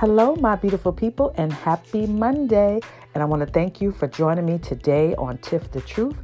Hello, my beautiful people, and happy Monday. And I want to thank you for joining me today on Tiff the Truth.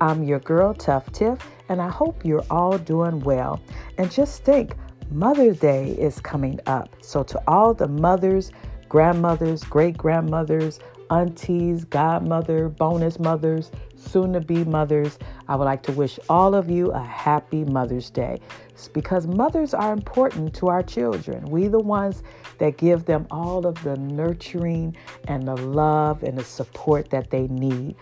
I'm your girl, Tuff Tiff, and I hope you're all doing well. And just think, Mother's Day is coming up. So, to all the mothers, grandmothers, great grandmothers, aunties, godmother, bonus mothers, soon to be mothers, I would like to wish all of you a happy Mother's Day because mothers are important to our children. We the ones that give them all of the nurturing and the love and the support that they need.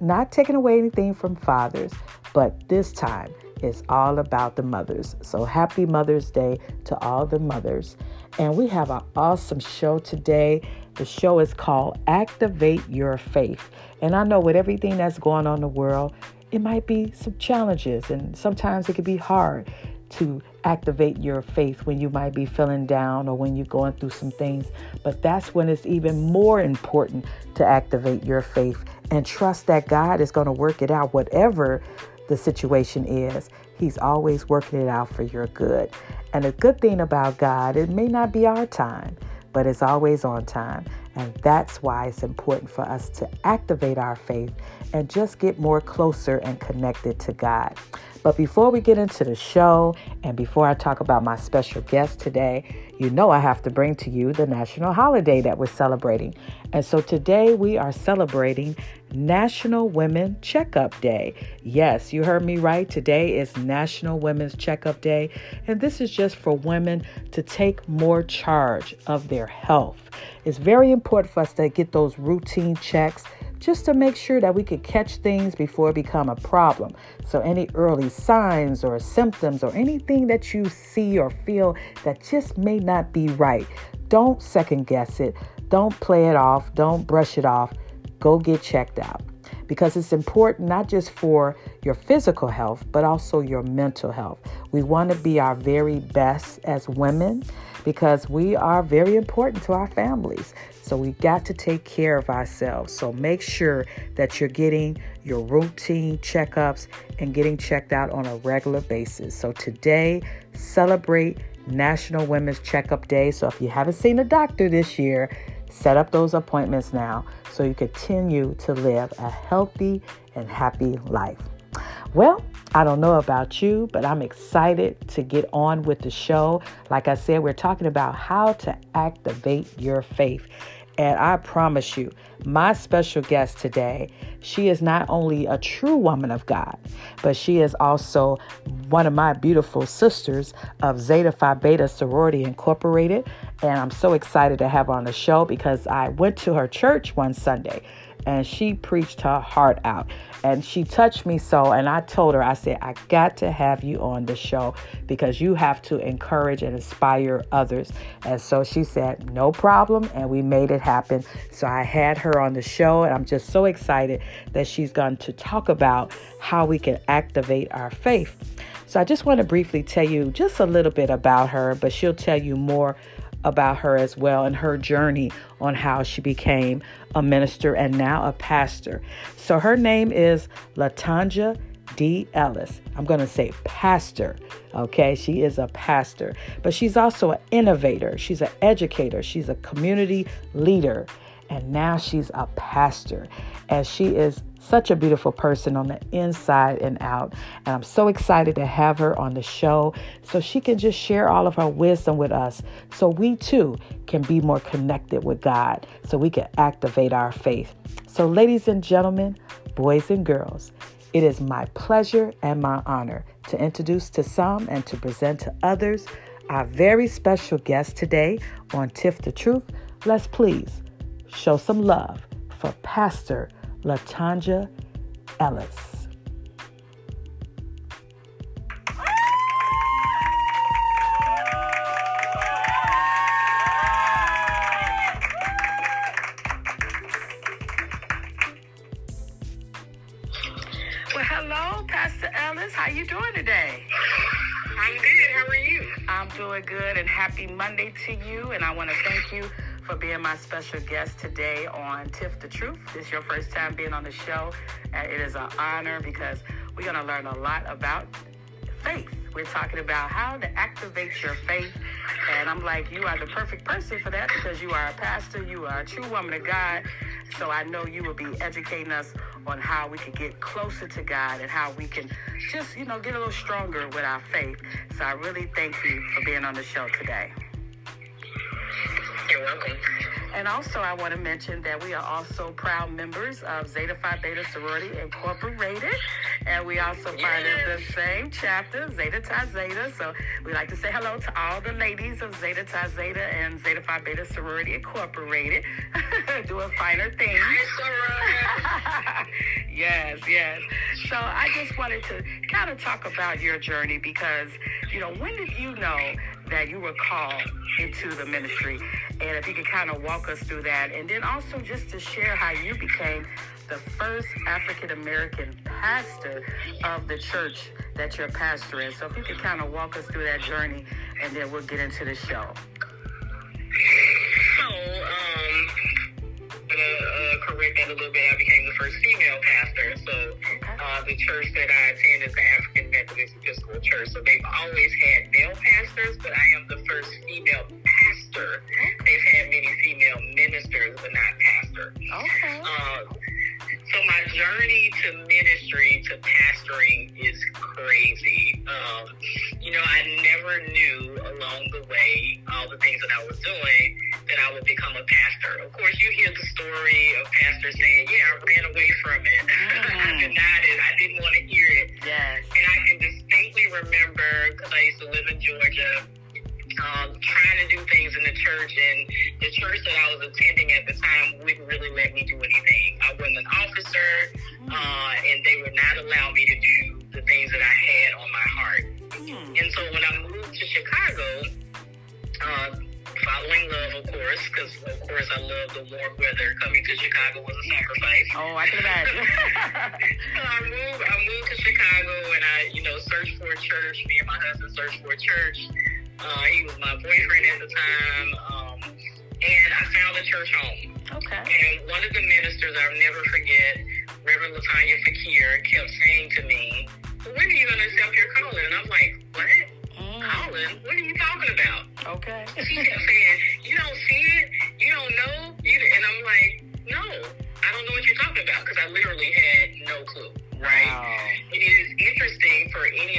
Not taking away anything from fathers, but this time it's all about the mothers. So happy Mother's Day to all the mothers. And we have an awesome show today. The show is called Activate Your Faith. And I know with everything that's going on in the world, it might be some challenges and sometimes it can be hard to activate your faith when you might be feeling down or when you're going through some things. But that's when it's even more important to activate your faith and trust that God is going to work it out, whatever the situation is. He's always working it out for your good. And the good thing about God, it may not be our time, but it's always on time. And that's why it's important for us to activate our faith and just get more closer and connected to God. But before we get into the show and before I talk about my special guest today, you know I have to bring to you the national holiday that we're celebrating. And so today we are celebrating National Women Checkup Day. Yes, you heard me right. Today is National Women's Checkup Day. And this is just for women to take more charge of their health. It's very important for us to get those routine checks just to make sure that we could catch things before it become a problem. So any early signs or symptoms or anything that you see or feel that just may not be right, don't second guess it. Don't play it off. Don't brush it off. Go get checked out because it's important not just for your physical health, but also your mental health. We want to be our very best as women because we are very important to our families. So we got to take care of ourselves. So make sure that you're getting your routine checkups and getting checked out on a regular basis. So today, celebrate National Women's Checkup Day. So if you haven't seen a doctor this year, set up those appointments now so you continue to live a healthy and happy life. Well, I don't know about you, but I'm excited to get on with the show. Like I said, we're talking about how to activate your faith. And I promise you, my special guest today, she is not only a true woman of God, but she is also one of my beautiful sisters of Zeta Phi Beta Sorority Incorporated. And I'm so excited to have her on the show because I went to her church one Sunday and she preached her heart out. And she touched me so, and I told her, I said, I got to have you on the show because you have to encourage and inspire others. And so she said, No problem. And we made it happen. So I had her on the show, and I'm just so excited that she's going to talk about how we can activate our faith. So I just want to briefly tell you just a little bit about her, but she'll tell you more about her as well and her journey on how she became a minister and now a pastor. So her name is La Tonja D. Ellis. I'm going to say pastor. Okay, she is a pastor, but she's also an innovator. She's an educator. She's a community leader. And now she's a pastor. And she is such a beautiful person on the inside and out. And I'm so excited to have her on the show so she can just share all of her wisdom with us so we too can be more connected with God, so we can activate our faith. So, ladies and gentlemen, boys and girls, it is my pleasure and my honor to introduce to some and to present to others our very special guest today on Tiff the Truth. Let's please show some love for Pastor La Tonja Ellis. Well, hello, Pastor Ellis. How you doing today? I'm good. How are you? I'm doing good and happy Monday to you. And I want to thank you for being my special guest today on Tiff the Truth. This is your first time being on the show. And it is an honor because we're going to learn a lot about faith. We're talking about how to activate your faith. And I'm like, you are the perfect person for that because you are a pastor, you are a true woman of God. So I know you will be educating us on how we can get closer to God and how we can just, you know, get a little stronger with our faith. So I really thank you for being on the show today. You're welcome. And also, I want to mention that we are also proud members of Zeta Phi Beta Sorority Incorporated. And we also part of the same chapter, Zeta Chi Zeta. So we like to say hello to all the ladies of Zeta Chi Zeta and Zeta Phi Beta Sorority Incorporated. Doing finer things. yes, yes. So I just wanted to kind of talk about your journey because, you know, when did you know that you were called into the ministry? And if you could kind of walk us through that. And then also just to share how you became the first African American pastor of the church that you're pastoring. So if you could kind of walk us through that journey and then we'll get into the show. So, um, I'm gonna uh, correct that a little bit. I became the first female pastor. So, uh, the church that I attend is the African Methodist Episcopal Church. So they've always had male pastors, but I am the first female pastor. They've had many female ministers, but not pastor. Okay. Uh, so my journey to ministry to pastoring is crazy. Um, you know, I never knew along the way all the things that I was doing that I would become a pastor. Of course, you hear the story of pastors saying, "Yeah, I ran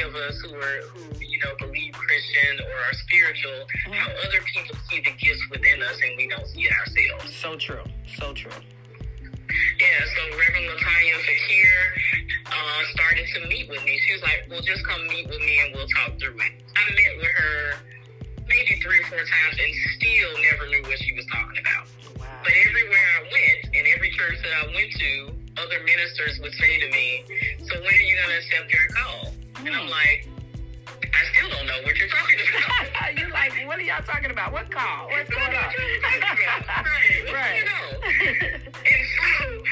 of us who are who you know believe Christian or are spiritual how other people see the gifts within us and we don't see it ourselves. So true. So true. Yeah, so Reverend Latanya Fakir uh, started to meet with me. She was like, "Well, just come meet with me and we'll talk through it." I met with her maybe three or four times and still never knew what she was talking about. Wow. But everywhere I went, and every church that I went to, other ministers would say to me, "So when are you going to accept your call?" And I'm like, "I still don't know what you're talking about." You're like, what are y'all talking about? What call? What's What going are on? you talking about? Right. Right. you know? And so,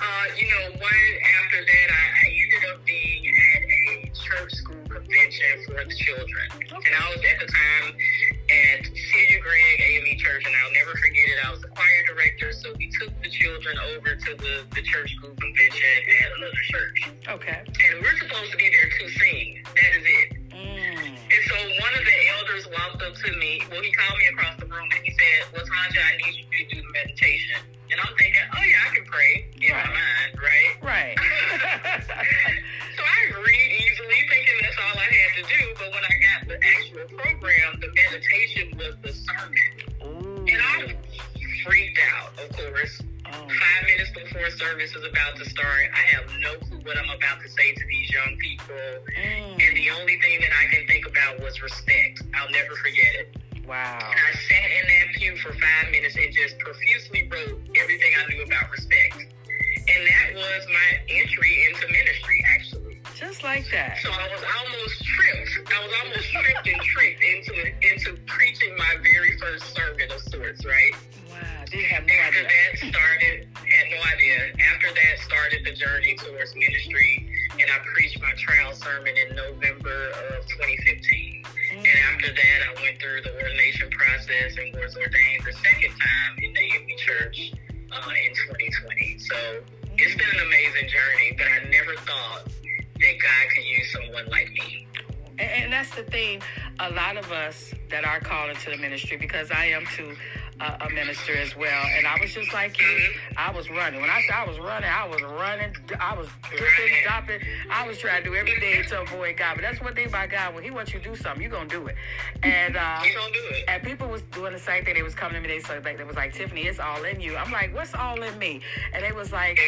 uh, you know, one after that, I, I ended up being at a church school convention for the children. And I was at the time at Celia Gregg AME Church, and I'll never forget it. I was the choir director, so we took the children over to the, the church school convention at another church. Okay. And we're supposed to be there to sing. That is it. Mm. And so one of the elders walked up to me. Well, he called me across the room and he said, "Well, Tanja, that's the thing. A lot of us that are called into the ministry, because I am too a, a minister as well. And I was just like you. I was running. When I said I was running, I was running. I was dipping, stopping. I was trying to do everything to avoid God. But that's one thing about God. When He wants you to do something, you're gonna do it. And uh, You gonna do it. and people was doing the same thing. They was coming to me. They said like, they was like, Tiffany, it's all in you. I'm like, what's all in me? And they was like,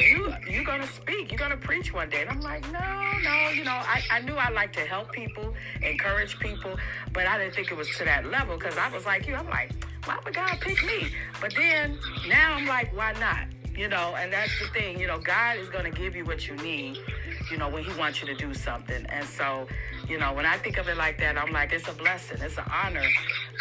you you gonna speak. You're gonna preach one day. And I'm like, no, no. You know, I, I knew I like to help people, encourage people, but I didn't think it was to that level because I was like you. I'm like, why would God pick me? But then now I'm like, why not? You know, and that's the thing. You know, God is gonna give you what you need. You know, when He wants you to do something, and so. You know, when I think of it like that, I'm like, it's a blessing. It's an honor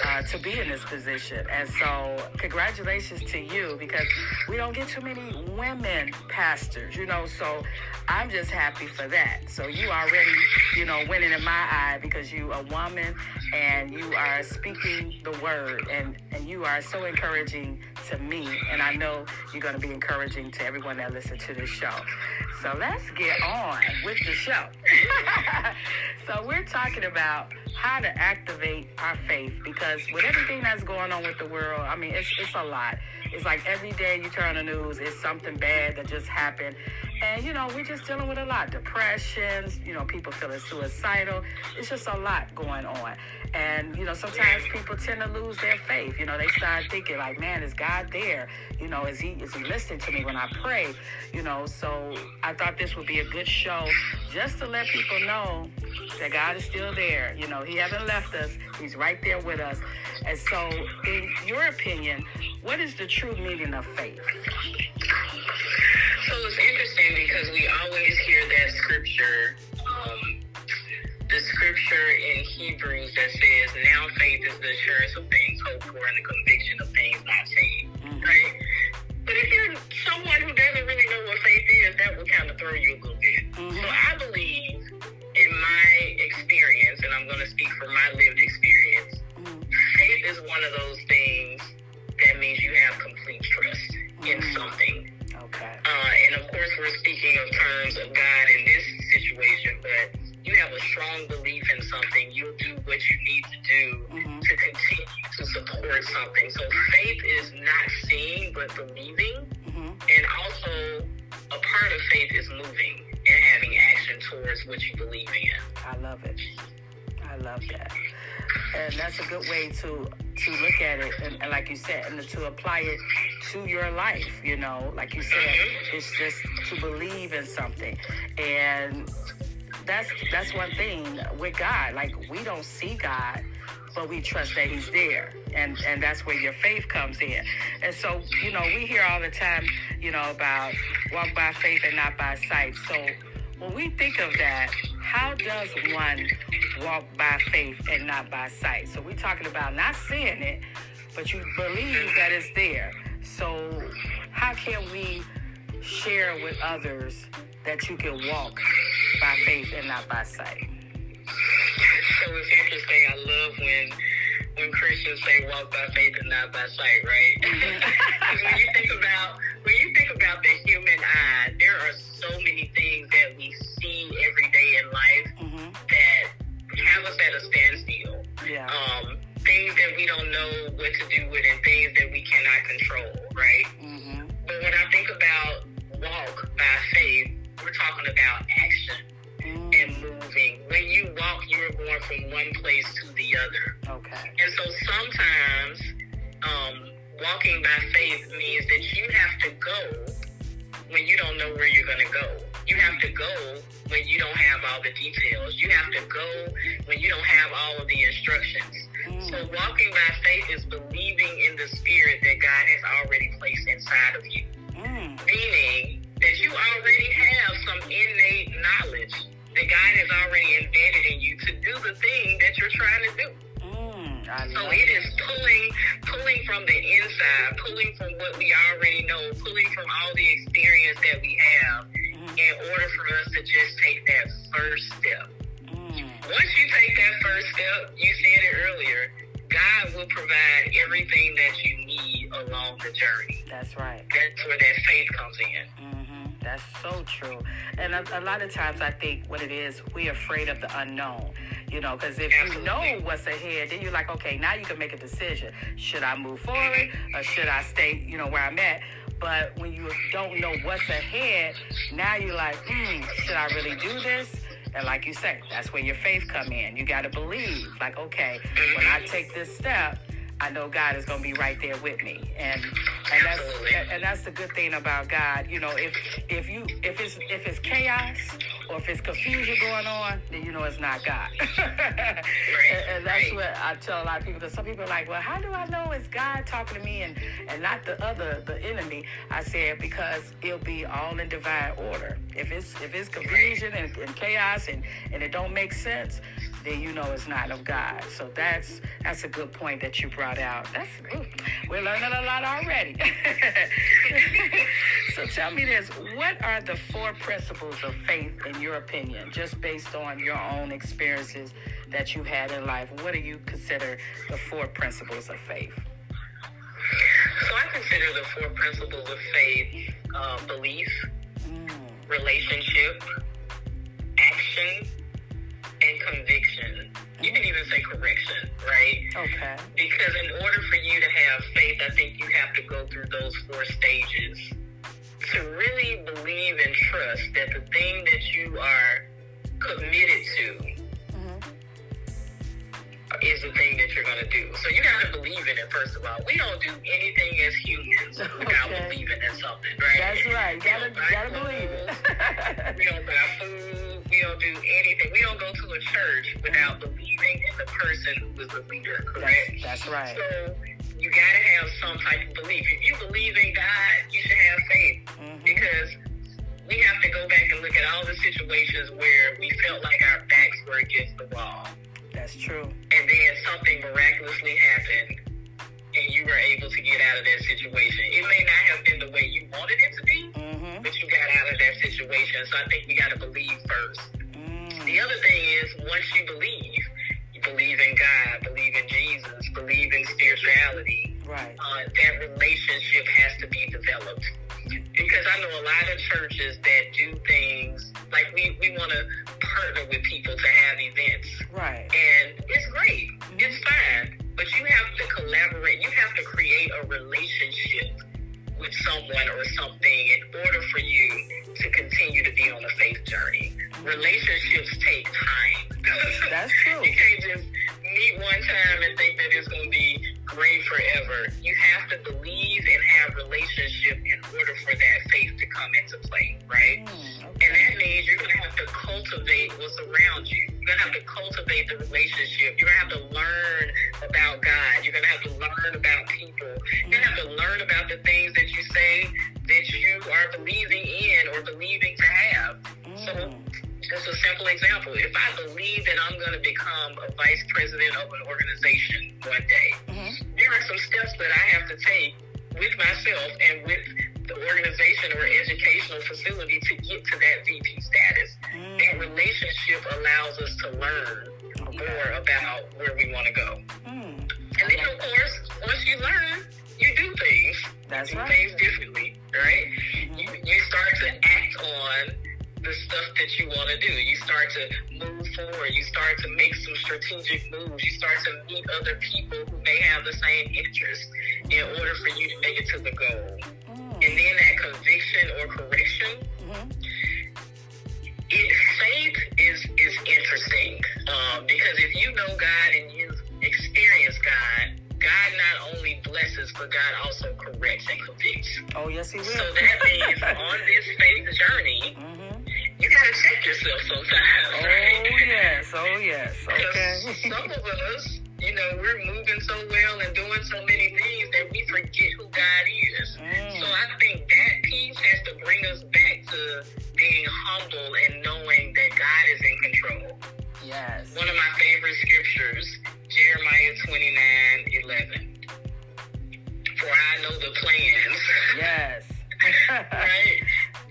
uh, to be in this position. And so, congratulations to you because we don't get too many women pastors, you know. So, I'm just happy for that. So, you already, you know, winning in my eye because you a woman and you are speaking the word and, and you are so encouraging to me. And I know you're going to be encouraging to everyone that listens to this show. So, let's get on with the show. so, we're talking about how to activate our faith because with everything that's going on with the world, I mean, it's, it's a lot. It's like every day you turn on the news, it's something bad that just happened. And, you know, we're just dealing with a lot. Depressions, you know, people feeling suicidal. It's just a lot going on. And, you know, sometimes people tend to lose their faith. You know, they start thinking like, man, is God there? You know, is he is he listening to me when I pray? You know, so I thought this would be a good show just to let people know that God is still there. You know, He hasn't left us. He's right there with us. And so, in your opinion, what is the true meaning of faith? So it's interesting because we always hear that scripture, um, the scripture in Hebrews that says, "Now faith is the assurance of things hoped for and the conviction of things not seen." Mhm. Right? But if you're someone who said, and to apply it to your life, you know, like you said, it's just to believe in something. And that's that's one thing with God. Like we don't see God, but we trust that He's there, and and that's where your faith comes in. And so, you know, we hear all the time, you know, about walk by faith and not by sight. So when we think of that, how does one walk by faith and not by sight? So we're talking about not seeing it, but you believe that it's there. So how can we share with others that you can walk by faith and not by sight? So it's interesting. I love when when Christians say walk by faith and not by sight, right? Because when you think about when you think about the human eye, there are so many things that we see every day in life hmm that have us at a standstill. Yeah. Um, things that we don't know what to do with, and things that we cannot control, right? hmm But when I think about walk by faith, we're talking about action and moving. When you walk, you're going from one place to the other. Okay. And so sometimes um, walking by faith means that you have to go when you don't know where you're going to go. You have to go when you don't have all the details. You have to go when you don't have all of the instructions. So Mm. walking by faith is believing in the spirit that God has already placed inside of you Mm. meaning that you already have some innate knowledge that God has already embedded in you to do the thing that you're trying to do. Mm. So it is pulling, pulling from the inside, pulling from what we already know, pulling from all the experience that we have, Mm. in order for us to just take that first step. Once you take that first step, you said it earlier, God will provide everything that you need along the journey. That's right. That's where that faith comes in. hmm That's so true. And a, a, lot of times I think what it is, we're afraid of the unknown. You know, because if Absolutely. you know what's ahead, then you're like, okay, now you can make a decision. Should I move forward or should I stay, you know, where I'm at? But when you don't know what's ahead, now you're like, hmm, should I really do this? And like you say, that's where your faith come in. You got to believe, like, okay, when I take this step, I know God is going to be right there with me, and and that's and that's the good thing about God. You know, if if you if it's if it's chaos or if it's confusion going on, then you know it's not God. and, and, that's what I tell a lot of people. That some people are like, well, how do I know it's God talking to me and and not the other the enemy? I said because it'll be all in divine order. If it's if it's confusion and, and chaos and and it don't make sense, then you know it's not of God. So that's that's a good point that you brought out. That's ooh, we're learning a lot already. so tell me this: what are the four principles of faith in your opinion, just based on your own experiences that you've had in life? What do you consider the four principles of faith? So I consider the four principles of faith: uh, belief, mm. relationship, action and conviction. You can even say correction, right? Okay. Because in order for you to have faith, I think you have to go through those four stages to really believe and trust that the thing that you are committed to mm-hmm. is the thing that you're going to do. So you got to believe in it, first of all. We don't do anything as humans without okay. believing in something, right? That's right. You got to gotta believe it. we don't buy food. Don't do anything. We don't go to a church without believing in the person who is the leader, correct? That's, that's right. So you got to have some type of belief. If you believe in God, you should have faith mm-hmm. because we have to go back and look at all the situations where we felt like our backs were against the wall. That's true. And then something miraculously happened and you were able to get out of that situation. It may not have been the way you wanted it to be, mm-hmm. but you got out of that situation. So I think we got to believe first. The other thing is, once you believe, you believe in God, believe in Jesus, believe in spirituality. Right. Uh, that relationship has to be developed. Because I know a lot of churches that do things like we, we want to partner with people to have events. Right. And it's great. It's fine. But you have to collaborate. You have to create a relationship with someone or something in order for you Relationships take time. That's true. you can't just meet one time and think that it's going to be great forever. You have to believe and have relationship in order for that faith to come into play, right? Mm, okay. And that means you're going to have to cultivate what's around you. You're going to have to cultivate the relationship. You're going to have to learn about God. You're going to have to learn about people. A simple example. If I believe that I'm going to become a vice president of an organization one day, mm-hmm. there are some steps that I have to take with myself and with the organization or educational facility to get to that VP status. Mm. That relationship allows us to learn more about where we want to go. Mm. And then, of course, once you learn, you do things. That's you do right. things differently, right? Mm-hmm. You, you start to act on the stuff that you want to do. You start to move forward. You start to make some strategic moves. You start to meet other people who may have the same interests in order for you to make it to the goal. Mm. And then that conviction or correction. Mm-hmm. It, faith is is interesting um, because if you know God and you've experienced God, God not only blesses, but God also corrects and convicts. Oh yes, He will. So that means on this faith journey. Mm-hmm you gotta check yourself sometimes. Oh right? yes, oh yes. Okay. some of us, you know, we're moving so well and doing so many things that we forget who God is. Mm. So I think that piece has to bring us back to being humble and knowing that God is in control. Yes. One of my favorite scriptures, Jeremiah 29, 11. For I know the plans. Yes. right?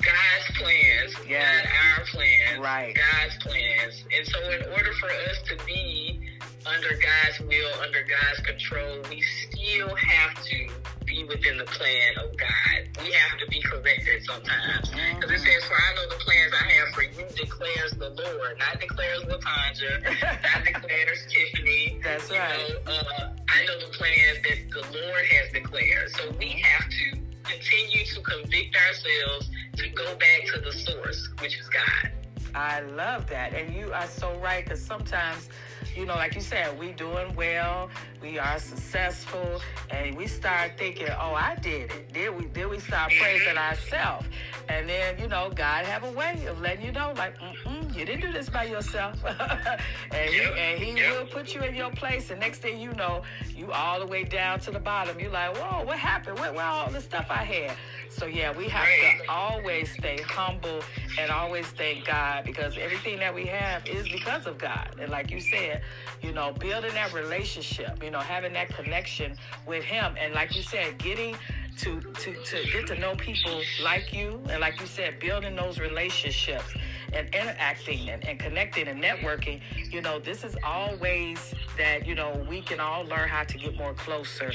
God's plans, yes. not our plans. Right. God's plans. And so, in order for us to be under God's will, under God's control, we still have to be within the plan of God. We have to be corrected sometimes. Because it says, For I know the plans I have for you, declares the Lord. Not declares La Tonja, not declares Tiffany. That's you right. Know, uh, I know the plans that the Lord has declared. So we have to continue to convict ourselves to go back to the source, which is God. I love that. And you are so right because sometimes, you know, like you said, we doing well, we are successful, and we start thinking, oh, I did it. Then we then we start mm-hmm. praising ourselves. And then, you know, God have a way of letting you know, like, mm-mm, you didn't do this by yourself. and he, and he will put you in your place. And next thing you know, you all the way down to the bottom. You're like, whoa, what happened? Where, where all the stuff I had? So yeah, we have to always stay humble and always thank God because everything that we have is because of God. And like you said, you know, building that relationship, you know, having that connection with Him, and like you said, getting to to to get to know people like you, and like you said, building those relationships and interacting and, and connecting and networking. You know, this is always that you know we can all learn how to get more closer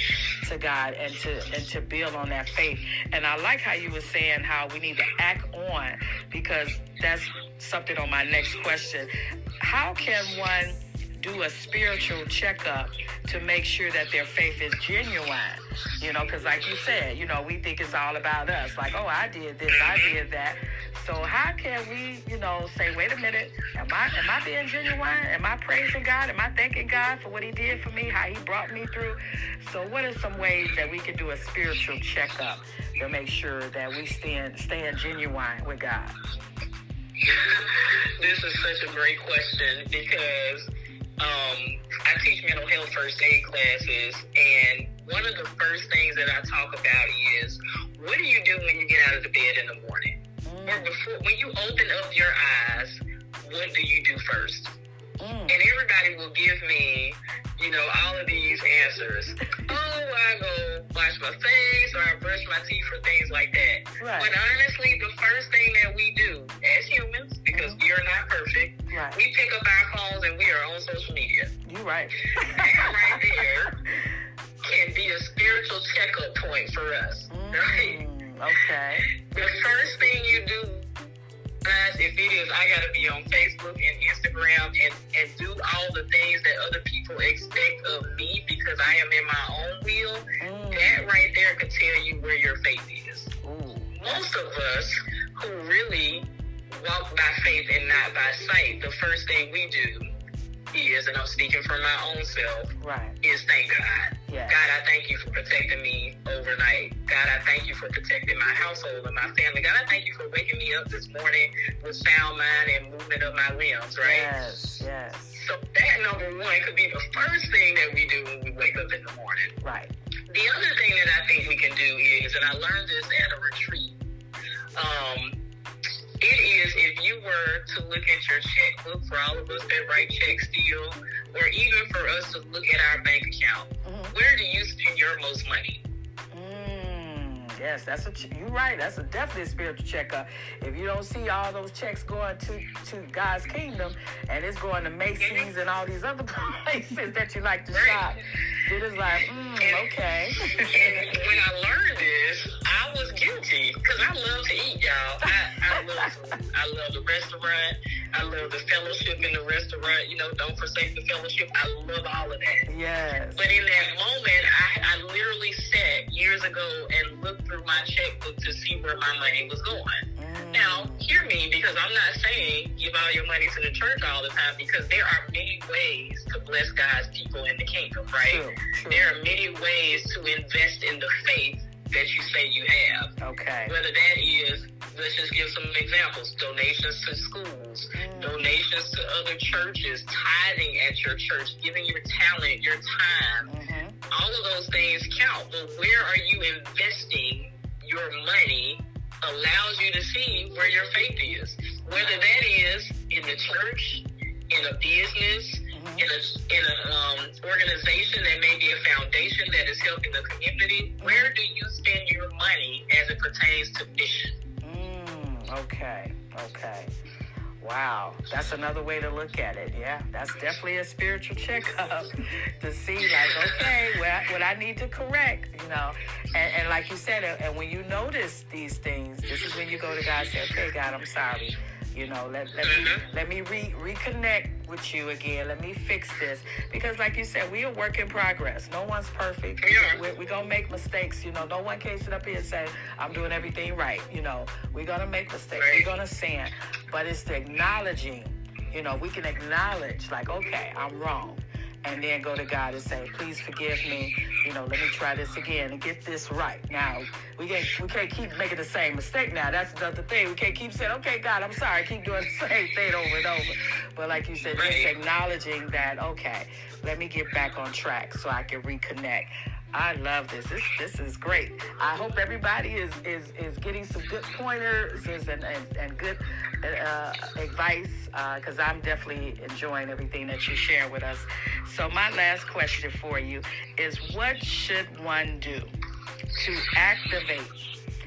to God and to and to build on that faith. And I like how you were saying how we need to act on because that's something on my next question. How can one do a spiritual checkup to make sure that their faith is genuine. You know, because like you said, you know, we think it's all about us. Like, oh, I did this, I did that. So how can we, you know, say, wait a minute, am I am I being genuine? Am I praising God? Am I thanking God for what He did for me, how He brought me through? So what are some ways that we can do a spiritual checkup to make sure that we stand staying genuine with God? This is such a great question because um, I teach mental health first aid classes, and one of the first things that I talk about is what do you do when you get out of the bed in the morning? Mm. Or before, when you open up your eyes, what do you do first? Mm. And everybody will give me, you know, all of these answers. oh, I go wash my face or I brush my teeth or things like that. Right. But honestly, the first thing that we do as humans, are not perfect, Right. we pick up our phones and we are on social media. You're right. That right there can be a spiritual checkup point for us. Right? Mm, okay. The first thing you do, guys, if it is, I gotta be on Facebook and Instagram and, and do all the things that other people expect of me because I am in my own will. Mm. That right there could tell you where your faith is. Ooh. Most of us who really walk by faith and not by sight, the first thing we do is, and I'm speaking from my own self, Right. is thank God. Yeah. God, I thank you for protecting me overnight. God, I thank you for protecting my household and my family. God, I thank you for waking me up this morning with sound mind and movement of my limbs, right? Yes. Yes. So that number one could be the first thing that we do when we wake up in the morning. Right. The other thing that I think we can do is, and I learned this at a retreat, um, were to look at your checkbook for all of us that write checks still, or even for us to look at our bank account, Mhm. where do you spend your most money? Mm, yes, that's a you're right. That's a definitely a spiritual checkup. If you don't see all those checks going to to God's kingdom and it's going to Macy's and all these other places that you like to Right. shop, it is like, mm, okay. When I learned this, was guilty because I love to eat, y'all. I, I love food. I love the restaurant. I love the fellowship in the restaurant. You know, don't forsake the fellowship. I love all of that. yes. But in that moment, I, I literally sat years ago and looked through my checkbook to see where my money was going. Mm, Now, hear me, because I'm not saying give all your money to the church all the time, because there are many ways to bless God's people in the kingdom, right? True. True. There are many ways to invest in the faith that you say you have. Okay. Whether that is, let's just give some examples donations to schools, Mm. donations to other churches, tithing at your church, giving your talent, your time. hmm All of those things count, but where are you investing your money allows you to see where your faith is. Whether that is in the church, in a business, in a in a um, organization that may be a foundation that is helping the community, where do you spend your money as it pertains to mission? Mm, okay. Okay. Wow, that's another way to look at it. Yeah, that's definitely a spiritual checkup to see, like, okay, what, what I need to correct, you know. And, and like you said, and when you notice these things, this is when you go to God and say, okay, God, I'm sorry. You know, let, let me mm-hmm. let me re- reconnect with you again. Let me fix this because, like you said, we are work in progress. No one's perfect. Yeah. We're, we're gonna make mistakes. You know, no one can sit up here and say I'm doing everything right. You know, we're gonna make mistakes. Right. We're gonna sin, but it's the acknowledging. You know, we can acknowledge like, okay, I'm wrong. And then go to God and say, please forgive me. You know, let me try this again and get this right. Now, we can't, we can't keep making the same mistake now. That's another thing. We can't keep saying, okay, God, I'm sorry. Keep doing the same thing over and over. But like you said, just acknowledging that, okay, let me get back on track so I can reconnect. I love this. This this is great. I hope everybody is is, is getting some good pointers and, and, and good uh, advice because I'm definitely enjoying everything that you share with us. So my last question for you is what should one do to activate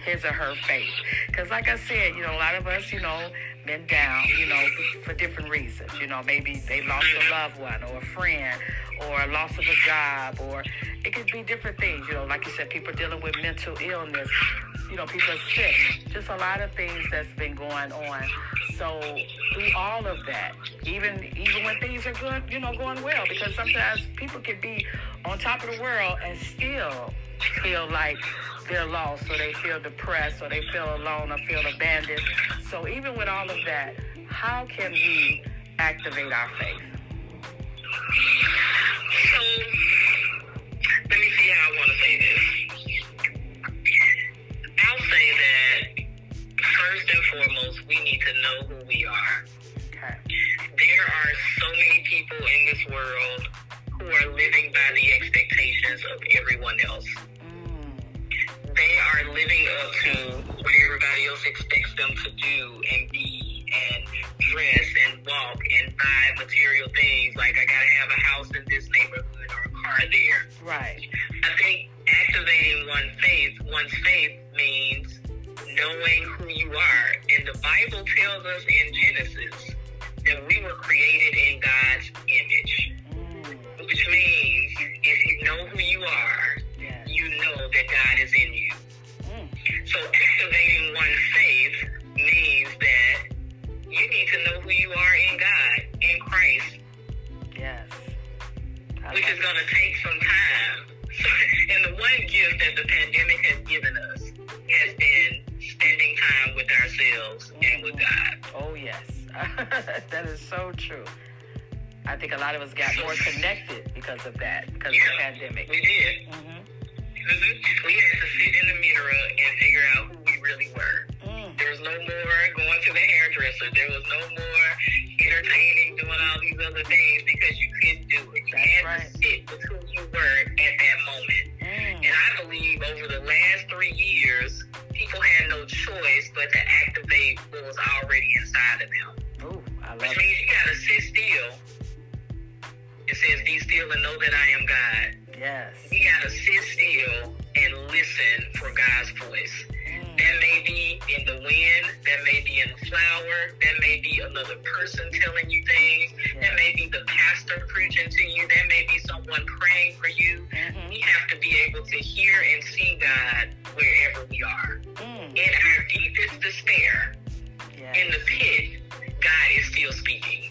his or her faith? Because like I said, you know, a lot of us, you know, been down, you know, for different reasons. You know, maybe they lost a loved one or a friend or a loss of a job or it could be different things. You know, like you said, people dealing with mental illness. You know, people are sick. Just a lot of things that's been going on. So through all of that, even even when things are good, you know, going well, because sometimes people can be on top of the world and still feel like they're lost or they feel depressed or they feel alone or feel abandoned. So even with all of that, how can we activate our faith? So, let me see how I want to say this. I'll say that first and foremost, we need to know who we are. There are so many people in this world who are living by the expectations of everyone else. They are living up to what everybody else expects them to do and be and dress and walk and buy material things. Like I gotta have a house in this neighborhood or a car there. right. I think activating one faith, one's faith means knowing who you are. And the Bible tells us in Genesis that we were created in God's image, Mm, which means if you know who you are, yes. you know that God is in you. So activating one's faith means that you need to know who you are in God, in Christ, yes. I which is going to take some time. So, and the one gift that the pandemic has given us has been spending time with ourselves and with God. Oh yes, that is so true. I think a lot of us got more connected because of that, because of the pandemic. We did. hmm hmm We had to sit in the mirror and figure out who we really were. Mm, There was no more going to the hairdresser. There was no more entertaining, doing all these other things because you couldn't do it. You That's had right. to sit with who you were at that moment. mm, And I believe over the last three years, people had no choice but to activate what was already inside of them. ooh, I love Which it. means you gotta sit still. It says, be still and know that I am God. Yes. We gotta sit still and listen for God's voice. Mm, That may be in the wind, that may be in the flower, that may be another person telling you things, that may be the pastor preaching to you, that may be someone praying for you. mhm, We have to be able to hear and see God wherever we are. mm, In our deepest despair, yes. in the pit, God is still speaking.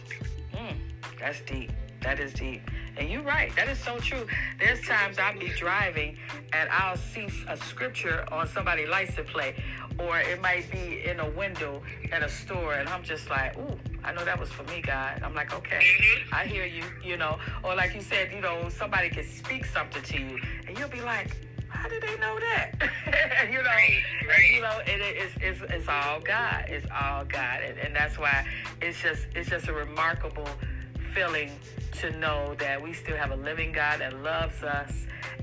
Mm, that's deep. That is deep. And you're right. That is so true. There's times I'll be driving and I'll see a scripture on somebody's license plate, or it might be in a window at a store, and I'm just like, ooh, I know that was for me, God. I'm like, okay. I hear you, you know. Or like you said, you know, somebody can speak something to you, and you'll be like, how did they know that? you know, Right, right. you know, and it, it's, it's it's all God. It's all God, and, and that's why it's just it's just a remarkable feeling to know that we still have a living God that loves us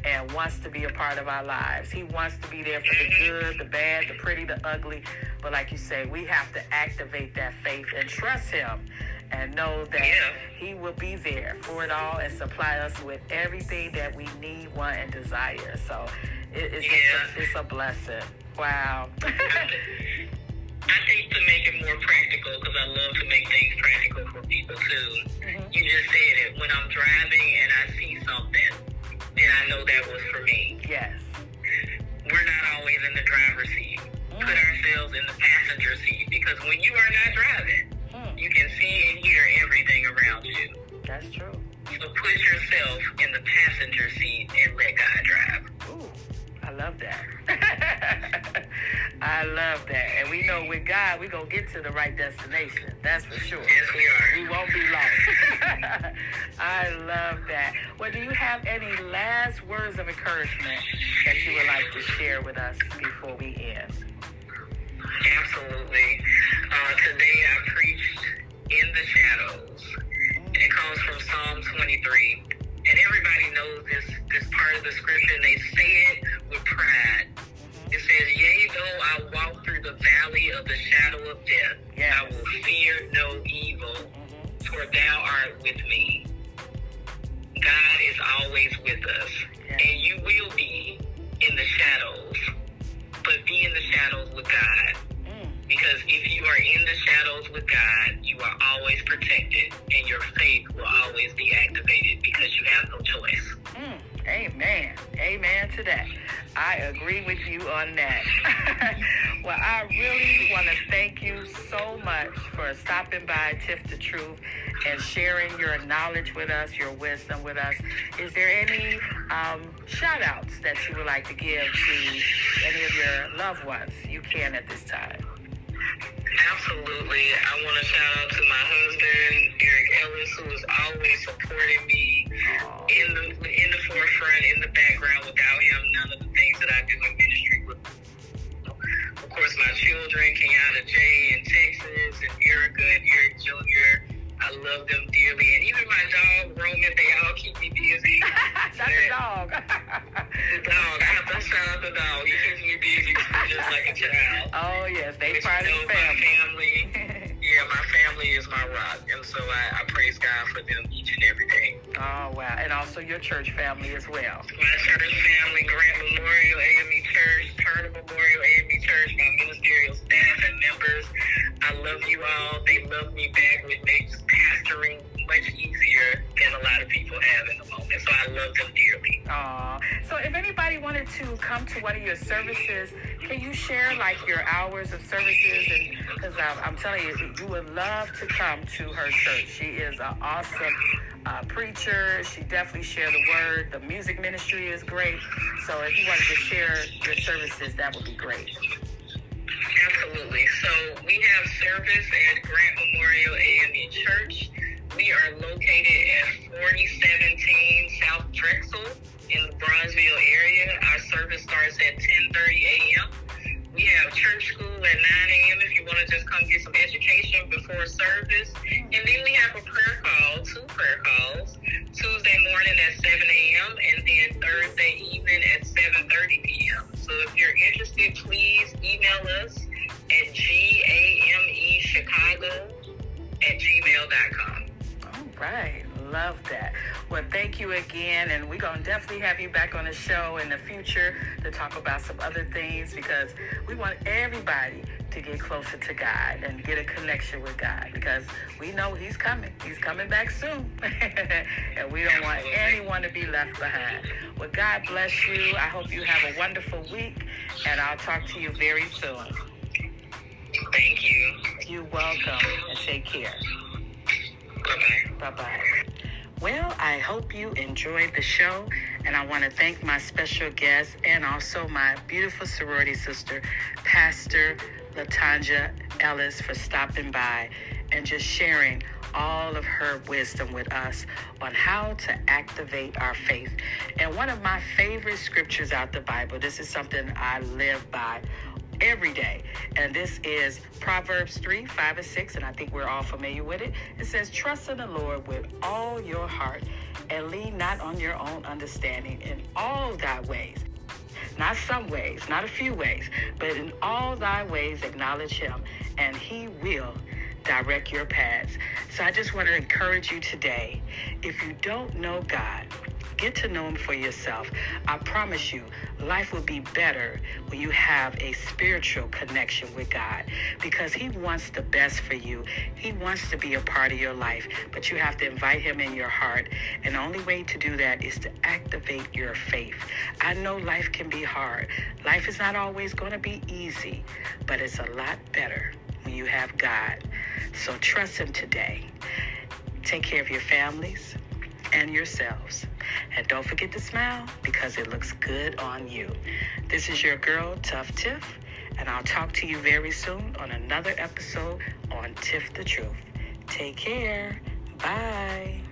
and wants to be a part of our lives. He wants to be there for the good, the bad, the pretty, the ugly. But like you say, we have to activate that faith and trust Him and know that Yeah. He will be there for it all and supply us with everything that we need, want, and desire. So it, it's, just a, it's a blessing. Wow. I think to make it more practical, because I love to make things practical for people too. Mhm. You just said it. When I'm driving and I see something, then I know that was for me. Yes. We're not always in the driver's seat. Put Mm. ourselves in the passenger seat because when you are not driving, Mm. you can see and hear everything around you. That's true. So put yourself in the passenger seat and let God drive. Ooh, I love that. I love that. And we know with God, we're going to get to the right destination. That's for sure. Yes, we are. We won't be lost. I love that. Well, do you have any last words of encouragement that you would like to share with us before we end? Absolutely. Uh, today I preached in the shadows, and it comes from Psalm 23. And everybody knows this this part of the scripture. And they say it with pride. It says, "Yea, though I walk through the valley of the shadow of death, Yes. I will fear no evil, Mhm. for Thou art with me." God is always with us, Yes. and you will be in the shadows, but be in the shadows with God. Mm. Because if you are in the shadows with God, you are always protected and your faith will always be activated because you have no choice. Mm, amen. Amen to that. I agree with you on that. well, I really want to thank you so much for stopping by Tiff the Truth and sharing your knowledge with us, your wisdom with us. Is there any um, shout outs that you would like to give to any of your loved ones? You can at this time. Absolutely. I want to shout out to my husband, Eric Ellis, who is always supporting me. In the in the forefront, in the background. Without him, none of the things that I do in ministry would. Of course, my children, Kenyatta J in Texas, and Erica and Eric Jr. I love them dearly, and even my dog Roman. They all keep me busy. That's a dog. The dog, I have to shout out the dog. He keeps me busy just like a child. oh, yes. They part of the family. family yeah, my family is my rock, and so I, I praise God for them each and every day. oh, wow. And also your church family as well. My church family, Grant Memorial AME Church, Turner Memorial AME Church, my ministerial staff and members, I love you all. They love me back, which makes pastoring much easier than a lot of people have in the moment. So I love them dearly. Aw. So if anybody wanted to come to one of your services, can you share like your hours of services? And because I'm, I'm telling you, you would love to come to her church. She is an awesome uh, preacher. She definitely share the word. The music ministry is great. So if you wanted to share your services, that would be great. Absolutely. So we have service at Grant Memorial AME Church. We are located at 4017 South Drexel in the Bronzeville area. Our service starts at 10:30 a.m. We have church school at 9 a.m. if you want to just come get some education before service. And then we have a prayer call, two prayer calls, Tuesday morning at 7 a.m. and then Thursday evening at 7.30 p.m. you again. And we're going to definitely have you back on the show in the future to talk about some other things because we want everybody to get closer to God and get a connection with God because we know He's coming. He's coming back soon. and we don't want anyone to be left behind. Well, God bless you. I hope you have a wonderful week. And I'll talk to you very soon. Thank you. You're welcome. And take care. Bye-bye. Bye bye. Well, I hope you enjoyed the show, and I want to thank my special guest and also my beautiful sorority sister, Pastor La Tonja Ellis, for stopping by and just sharing all of her wisdom with us on how to activate our faith. And one of my favorite scriptures out the Bible, this is something I live by every day. And this is Proverbs 3, 5, and 6, and I think we're all familiar with it. It says, Trust in the Lord with all your heart and lean not on your own understanding in all thy ways. Not some ways, not a few ways, but in all thy ways acknowledge him, and he will direct your paths. So I just want to encourage you today if you don't know God, Get to know Him for yourself. I promise you, life will be better when you have a spiritual connection with God because He wants the best for you. He wants to be a part of your life, but you have to invite Him in your heart. And the only way to do that is to activate your faith. I know life can be hard, life is not always going to be easy, but it's a lot better when you have God. So trust Him today. Take care of your families and yourselves. And don't forget to smile because it looks good on you. This is your girl, Tuff Tiff, and I'll talk to you very soon on another episode on Tiff the Truth. Take care. Bye.